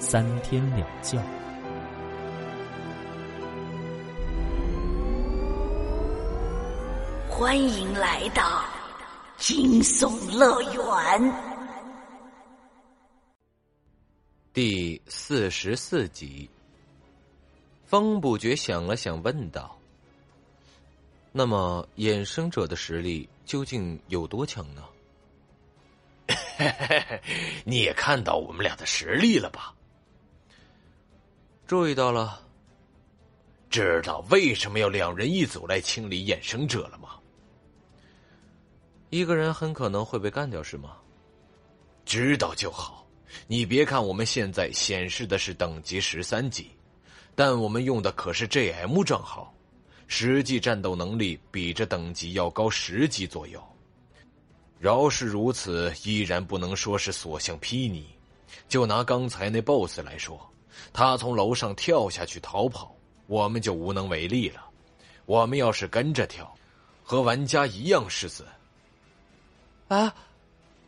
三天两觉。欢迎来到惊悚乐园第四十四集。风不觉想了想，问道。那么，衍生者的实力究竟有多强呢？你也看到我们俩的实力了吧？注意到了。知道为什么要两人一组来清理衍生者了吗？一个人很可能会被干掉，是吗？知道就好。你别看我们现在显示的是等级十三级，但我们用的可是 JM 账号。实际战斗能力比这等级要高十级左右。饶是如此，依然不能说是所向披靡。就拿刚才那 BOSS 来说，他从楼上跳下去逃跑，我们就无能为力了。我们要是跟着跳，和玩家一样是死。啊，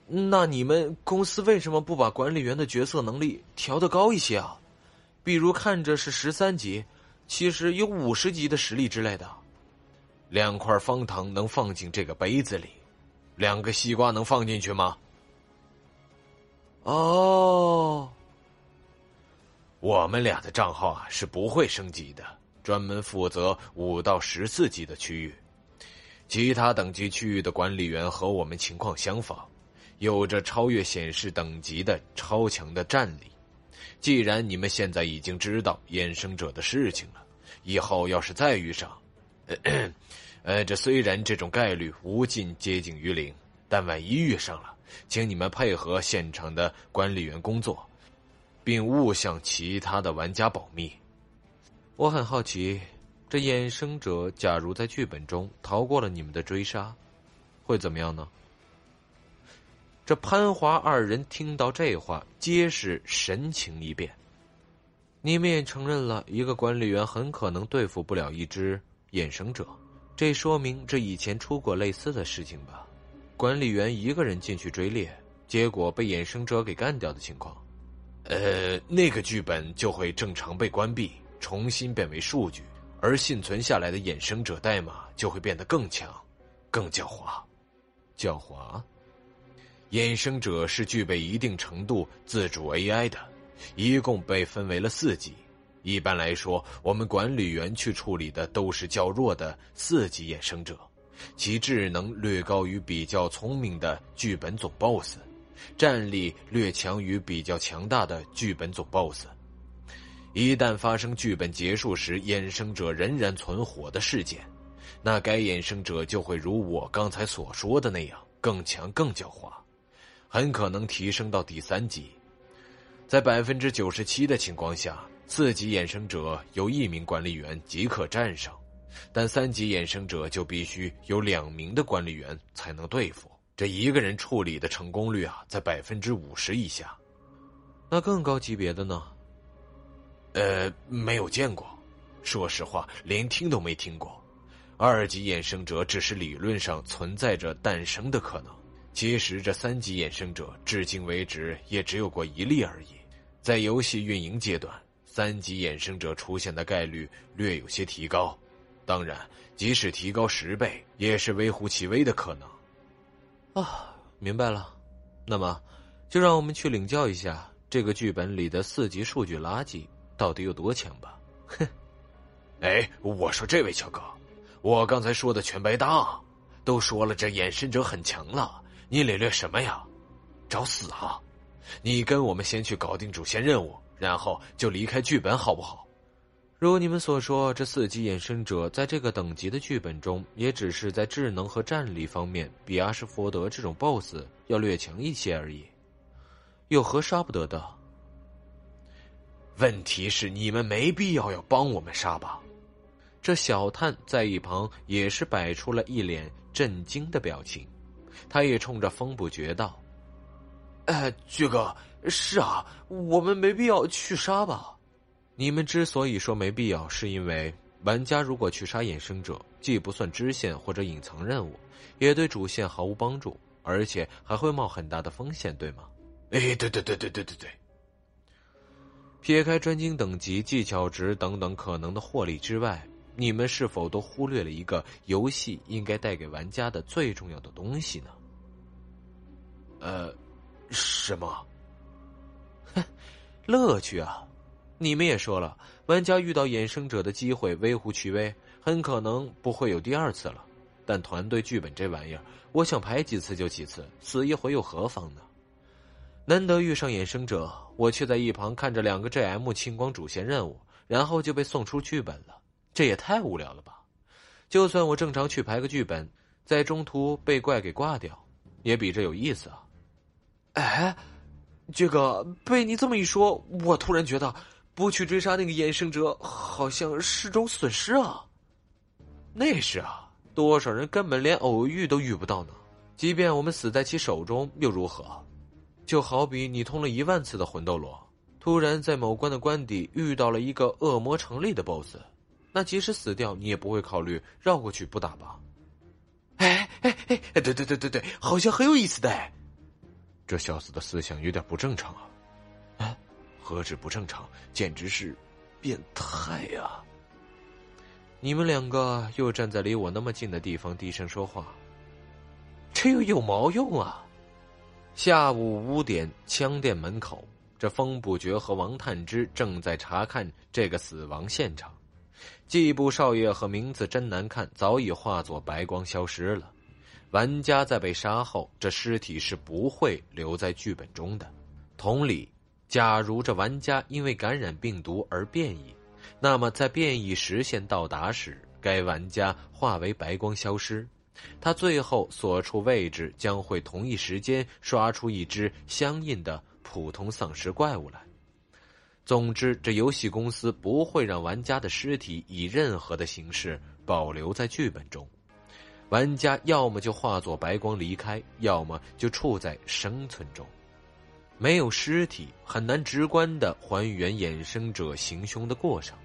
那你们公司为什么不把管理员的角色能力调得高一些啊？比如看着是十三级。其实有五十级的实力之类的，两块方糖能放进这个杯子里，两个西瓜能放进去吗？哦，我们俩的账号啊是不会升级的，专门负责五到十四级的区域，其他等级区域的管理员和我们情况相仿，有着超越显示等级的超强的战力。既然你们现在已经知道衍生者的事情了，以后要是再遇上，呃，这虽然这种概率无尽接近于零，但万一遇上了，请你们配合现场的管理员工作，并勿向其他的玩家保密。我很好奇，这衍生者假如在剧本中逃过了你们的追杀，会怎么样呢？这潘华二人听到这话，皆是神情一变。你们也承认了一个管理员很可能对付不了一只衍生者，这说明这以前出过类似的事情吧？管理员一个人进去追猎，结果被衍生者给干掉的情况。呃，那个剧本就会正常被关闭，重新变为数据，而幸存下来的衍生者代码就会变得更强、更狡猾。狡猾。衍生者是具备一定程度自主 AI 的，一共被分为了四级。一般来说，我们管理员去处理的都是较弱的四级衍生者，其智能略高于比较聪明的剧本总 BOSS，战力略强于比较强大的剧本总 BOSS。一旦发生剧本结束时衍生者仍然存活的事件，那该衍生者就会如我刚才所说的那样，更强、更狡猾。很可能提升到第三级，在百分之九十七的情况下，四级衍生者有一名管理员即可战胜，但三级衍生者就必须有两名的管理员才能对付。这一个人处理的成功率啊，在百分之五十以下。那更高级别的呢？呃，没有见过，说实话，连听都没听过。二级衍生者只是理论上存在着诞生的可能。其实，这三级衍生者至今为止也只有过一例而已。在游戏运营阶段，三级衍生者出现的概率略有些提高。当然，即使提高十倍，也是微乎其微的可能。啊，明白了。那么，就让我们去领教一下这个剧本里的四级数据垃圾到底有多强吧。哼！哎，我说这位小哥，我刚才说的全白搭。都说了，这衍生者很强了。你领略什么呀？找死啊！你跟我们先去搞定主线任务，然后就离开剧本，好不好？如你们所说，这四级衍生者在这个等级的剧本中，也只是在智能和战力方面比阿什佛德这种 BOSS 要略强一些而已，有何杀不得的？问题是你们没必要要帮我们杀吧？这小探在一旁也是摆出了一脸震惊的表情，他也冲着风不绝道：“哎，巨哥，是啊，我们没必要去杀吧？你们之所以说没必要，是因为玩家如果去杀衍生者，既不算支线或者隐藏任务，也对主线毫无帮助，而且还会冒很大的风险，对吗？”哎，对对对对对对对。撇开专精等级、技巧值等等可能的获利之外，你们是否都忽略了一个游戏应该带给玩家的最重要的东西呢？呃，什么？哼，乐趣啊！你们也说了，玩家遇到衍生者的机会微乎其微，很可能不会有第二次了。但团队剧本这玩意儿，我想排几次就几次，死一回又何妨呢？难得遇上衍生者，我却在一旁看着两个 GM 清光主线任务，然后就被送出剧本了，这也太无聊了吧！就算我正常去排个剧本，在中途被怪给挂掉，也比这有意思啊！哎，这个被你这么一说，我突然觉得不去追杀那个衍生者，好像是种损失啊！那是啊，多少人根本连偶遇都遇不到呢？即便我们死在其手中，又如何？就好比你通了一万次的魂斗罗，突然在某关的关底遇到了一个恶魔城里的 BOSS，那即使死掉，你也不会考虑绕过去不打吧？哎哎哎哎，对对对对对，好像很有意思的。这小子的思想有点不正常啊！啊，何止不正常，简直是变态呀！你们两个又站在离我那么近的地方低声说话，这又有毛用啊？下午五点，枪店门口，这风不绝和王探之正在查看这个死亡现场。季布少爷和名字真难看，早已化作白光消失了。玩家在被杀后，这尸体是不会留在剧本中的。同理，假如这玩家因为感染病毒而变异，那么在变异时限到达时，该玩家化为白光消失。他最后所处位置将会同一时间刷出一只相应的普通丧尸怪物来。总之，这游戏公司不会让玩家的尸体以任何的形式保留在剧本中。玩家要么就化作白光离开，要么就处在生存中。没有尸体，很难直观的还原衍生者行凶的过程。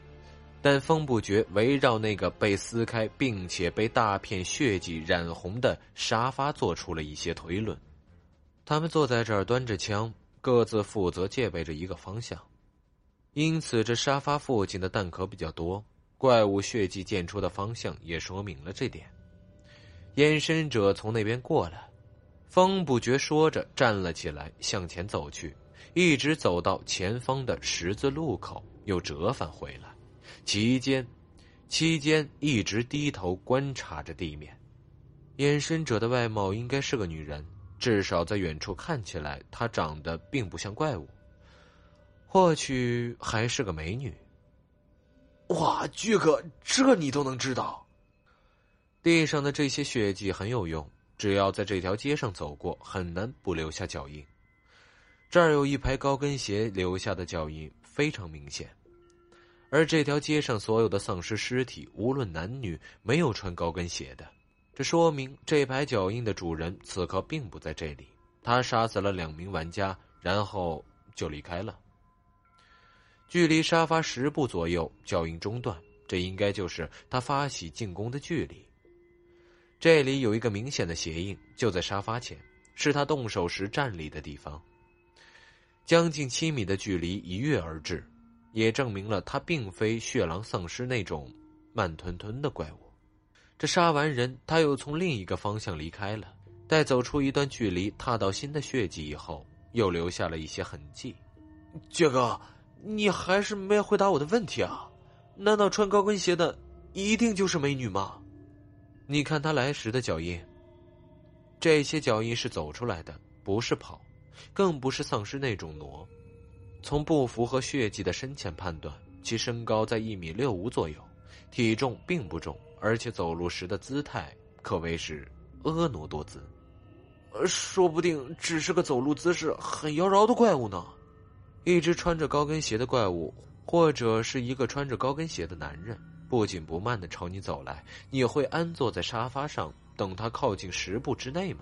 但风不觉围绕那个被撕开并且被大片血迹染红的沙发做出了一些推论。他们坐在这儿，端着枪，各自负责戒备着一个方向，因此这沙发附近的弹壳比较多。怪物血迹溅出的方向也说明了这点。衍生者从那边过来，风不觉说着站了起来，向前走去，一直走到前方的十字路口，又折返回来。期间，期间一直低头观察着地面。隐身者的外貌应该是个女人，至少在远处看起来，她长得并不像怪物。或许还是个美女。哇，巨哥，这你都能知道？地上的这些血迹很有用，只要在这条街上走过，很难不留下脚印。这儿有一排高跟鞋留下的脚印非常明显。而这条街上所有的丧尸尸体，无论男女，没有穿高跟鞋的。这说明这排脚印的主人此刻并不在这里。他杀死了两名玩家，然后就离开了。距离沙发十步左右，脚印中断，这应该就是他发起进攻的距离。这里有一个明显的鞋印，就在沙发前，是他动手时站立的地方。将近七米的距离，一跃而至。也证明了他并非血狼丧尸那种慢吞吞的怪物。这杀完人，他又从另一个方向离开了。待走出一段距离，踏到新的血迹以后，又留下了一些痕迹。杰哥，你还是没回答我的问题啊？难道穿高跟鞋的一定就是美女吗？你看他来时的脚印，这些脚印是走出来的，不是跑，更不是丧尸那种挪。从步幅和血迹的深浅判断，其身高在一米六五左右，体重并不重，而且走路时的姿态可谓是婀娜多姿。呃，说不定只是个走路姿势很妖娆的怪物呢。一只穿着高跟鞋的怪物，或者是一个穿着高跟鞋的男人，不紧不慢的朝你走来，你会安坐在沙发上等他靠近十步之内吗？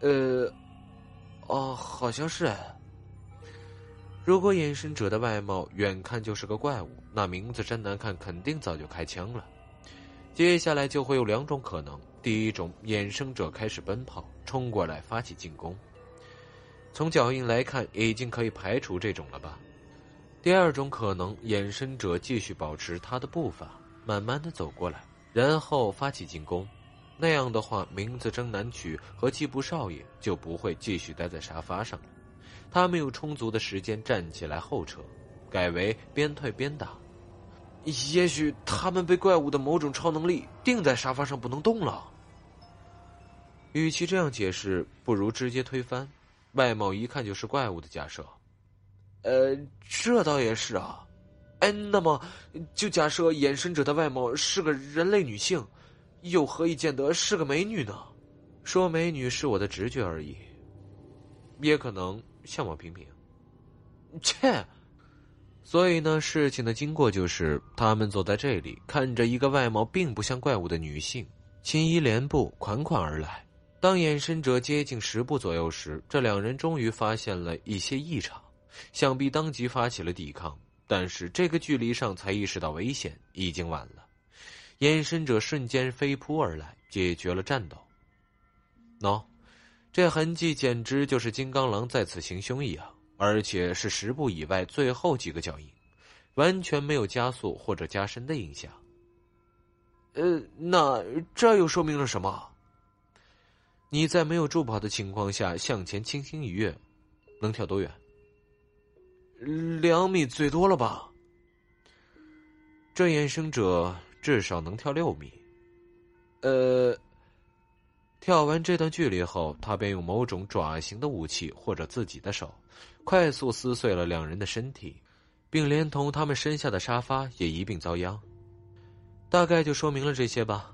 呃，哦，好像是。如果隐身者的外貌远看就是个怪物，那名字真难看，肯定早就开枪了。接下来就会有两种可能：第一种，衍生者开始奔跑，冲过来发起进攻。从脚印来看，已经可以排除这种了吧？第二种可能，衍生者继续保持他的步伐，慢慢的走过来，然后发起进攻。那样的话，名字征南曲和季布少爷就不会继续待在沙发上了。他们有充足的时间站起来后撤，改为边退边打。也许他们被怪物的某种超能力定在沙发上不能动了。与其这样解释，不如直接推翻外貌一看就是怪物的假设。呃，这倒也是啊。哎，那么就假设衍生者的外貌是个人类女性，又何以见得是个美女呢？说美女是我的直觉而已，也可能。相貌平平，切。所以呢，事情的经过就是，他们坐在这里，看着一个外貌并不像怪物的女性，轻衣连步款款而来。当眼神者接近十步左右时，这两人终于发现了一些异常，想必当即发起了抵抗。但是这个距离上才意识到危险，已经晚了。眼神者瞬间飞扑而来，解决了战斗。喏。这痕迹简直就是金刚狼在此行凶一样，而且是十步以外最后几个脚印，完全没有加速或者加深的影响。呃，那这又说明了什么？你在没有助跑的情况下向前轻轻一跃，能跳多远？两米最多了吧？这衍生者至少能跳六米。呃。跳完这段距离后，他便用某种爪形的武器或者自己的手，快速撕碎了两人的身体，并连同他们身下的沙发也一并遭殃。大概就说明了这些吧。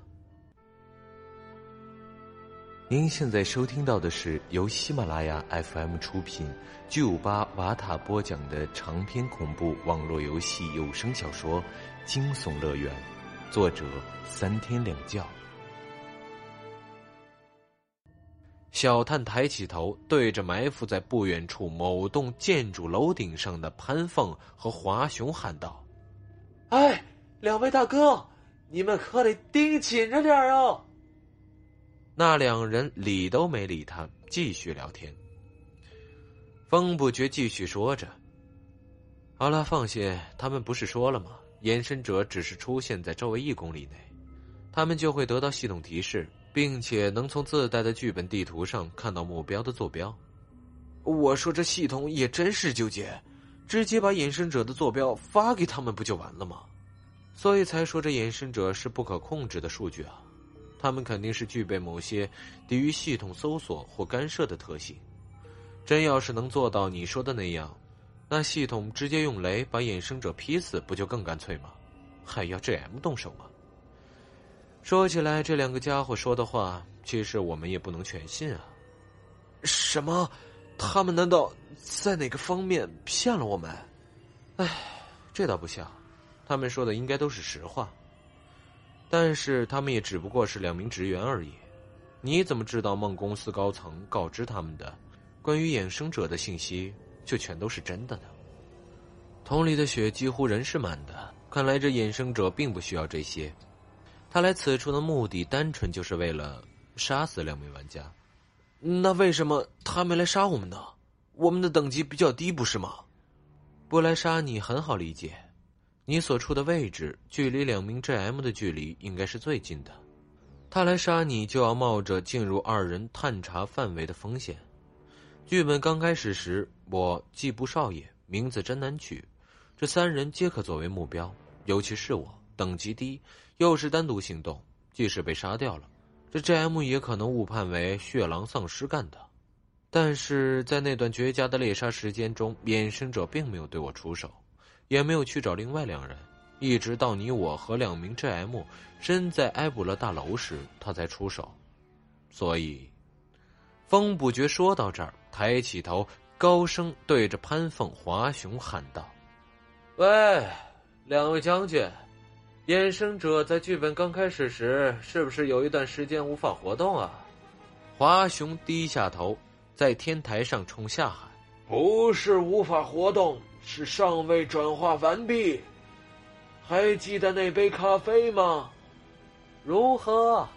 您现在收听到的是由喜马拉雅 FM 出品、巨五八瓦塔播讲的长篇恐怖网络游戏有声小说《惊悚乐园》，作者三天两觉。小探抬起头，对着埋伏在不远处某栋建筑楼顶上的潘凤和华雄喊道：“哎，两位大哥，你们可得盯紧着点啊！”那两人理都没理他，继续聊天。风不觉继续说着：“阿拉，放心，他们不是说了吗？延伸者只是出现在周围一公里内，他们就会得到系统提示。”并且能从自带的剧本地图上看到目标的坐标。我说这系统也真是纠结，直接把隐身者的坐标发给他们不就完了吗？所以才说这隐身者是不可控制的数据啊，他们肯定是具备某些抵御系统搜索或干涉的特性。真要是能做到你说的那样，那系统直接用雷把衍生者劈死不就更干脆吗？还要 GM 动手吗？说起来，这两个家伙说的话，其实我们也不能全信啊。什么？他们难道在哪个方面骗了我们？唉，这倒不像，他们说的应该都是实话。但是他们也只不过是两名职员而已，你怎么知道梦公司高层告知他们的关于衍生者的信息就全都是真的呢？桶里的血几乎人是满的，看来这衍生者并不需要这些。他来此处的目的单纯就是为了杀死两名玩家，那为什么他没来杀我们呢？我们的等级比较低，不是吗？不来杀你很好理解，你所处的位置距离两名 GM 的距离应该是最近的，他来杀你就要冒着进入二人探查范围的风险。剧本刚开始时，我季布少爷、名字真难取，这三人皆可作为目标，尤其是我。等级低，又是单独行动，即使被杀掉了，这 J.M 也可能误判为血狼丧尸干的。但是在那段绝佳的猎杀时间中，衍生者并没有对我出手，也没有去找另外两人，一直到你我和两名 GM 身在埃布勒大楼时，他才出手。所以，风不觉说到这儿，抬起头高声对着潘凤、华雄喊道：“喂，两位将军，衍生者在剧本刚开始时，是不是有一段时间无法活动啊？”华雄低下头，在天台上冲下喊：“不是无法活动，是尚未转化完毕。还记得那杯咖啡吗？如何？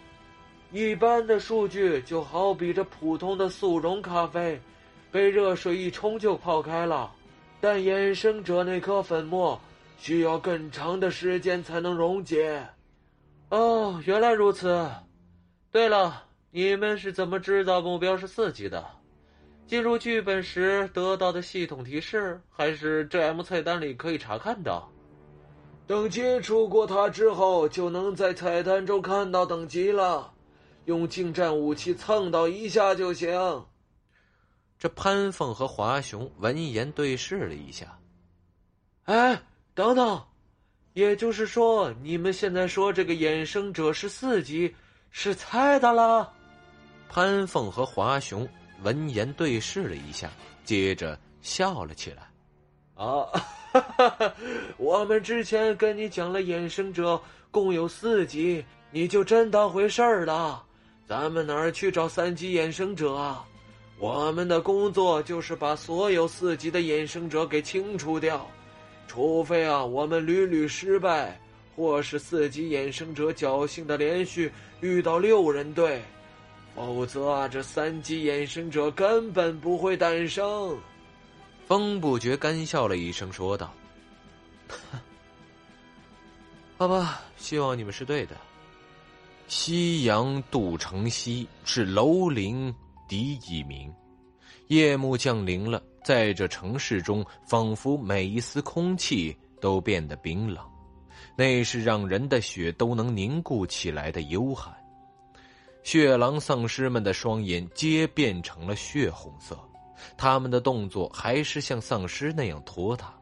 一般的数据就好比这普通的速溶咖啡。”被热水一冲就泡开了，但衍生者那颗粉末需要更长的时间才能溶解。哦，原来如此。对了，你们是怎么知道目标是四级的？进入剧本时得到的系统提示，还是 GM 菜单里可以查看的？等接触过它之后，就能在菜单中看到等级了。用近战武器蹭到一下就行。这潘凤和华雄闻言对视了一下。哎，等等，也就是说，你们现在说这个衍生者是四级，是猜的了？潘凤和华雄闻言对视了一下，接着笑了起来。啊，哈 哈我们之前跟你讲了，衍生者共有四级，你就真当回事儿了？咱们哪儿去找三级衍生者啊？我们的工作就是把所有四级的衍生者给清除掉，除非啊我们屡屡失败，或是四级衍生者侥幸的连续遇到六人队，否则啊这三级衍生者根本不会诞生。风不觉干笑了一声，说道：“ 好吧，希望你们是对的。”夕阳渡城西，是楼林。笛已鸣，夜幕降临了，在这城市中，仿佛每一丝空气都变得冰冷，那是让人的血都能凝固起来的幽寒。血狼丧尸们的双眼皆变成了血红色，他们的动作还是像丧尸那样拖沓，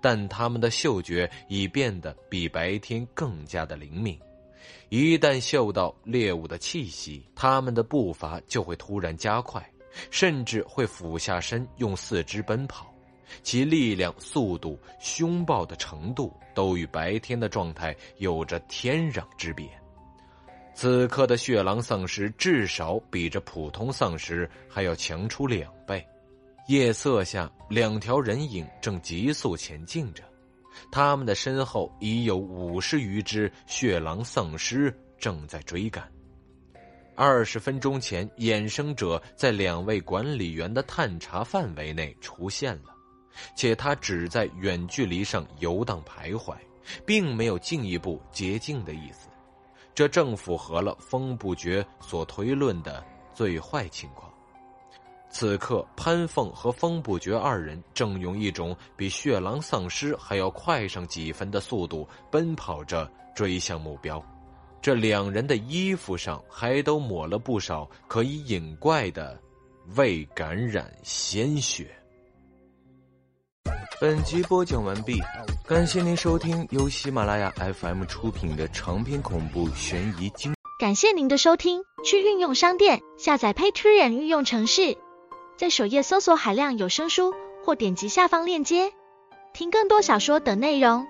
但他们的嗅觉已变得比白天更加的灵敏。一旦嗅到猎物的气息，他们的步伐就会突然加快，甚至会俯下身用四肢奔跑，其力量、速度、凶暴的程度都与白天的状态有着天壤之别。此刻的血狼丧尸至少比这普通丧尸还要强出两倍。夜色下，两条人影正急速前进着。他们的身后已有五十余只血狼丧尸正在追赶。二十分钟前，衍生者在两位管理员的探查范围内出现了，且他只在远距离上游荡徘徊，并没有进一步接近的意思。这正符合了风不绝所推论的最坏情况。此刻，潘凤和风不绝二人正用一种比血狼丧尸还要快上几分的速度奔跑着追向目标。这两人的衣服上还都抹了不少可以引怪的未感染鲜血。本集播讲完毕，感谢您收听由喜马拉雅 FM 出品的长篇恐怖悬疑惊。感谢您的收听，去运用商店下载 Patreon 运用城市。在首页搜索海量有声书，或点击下方链接听更多小说等内容。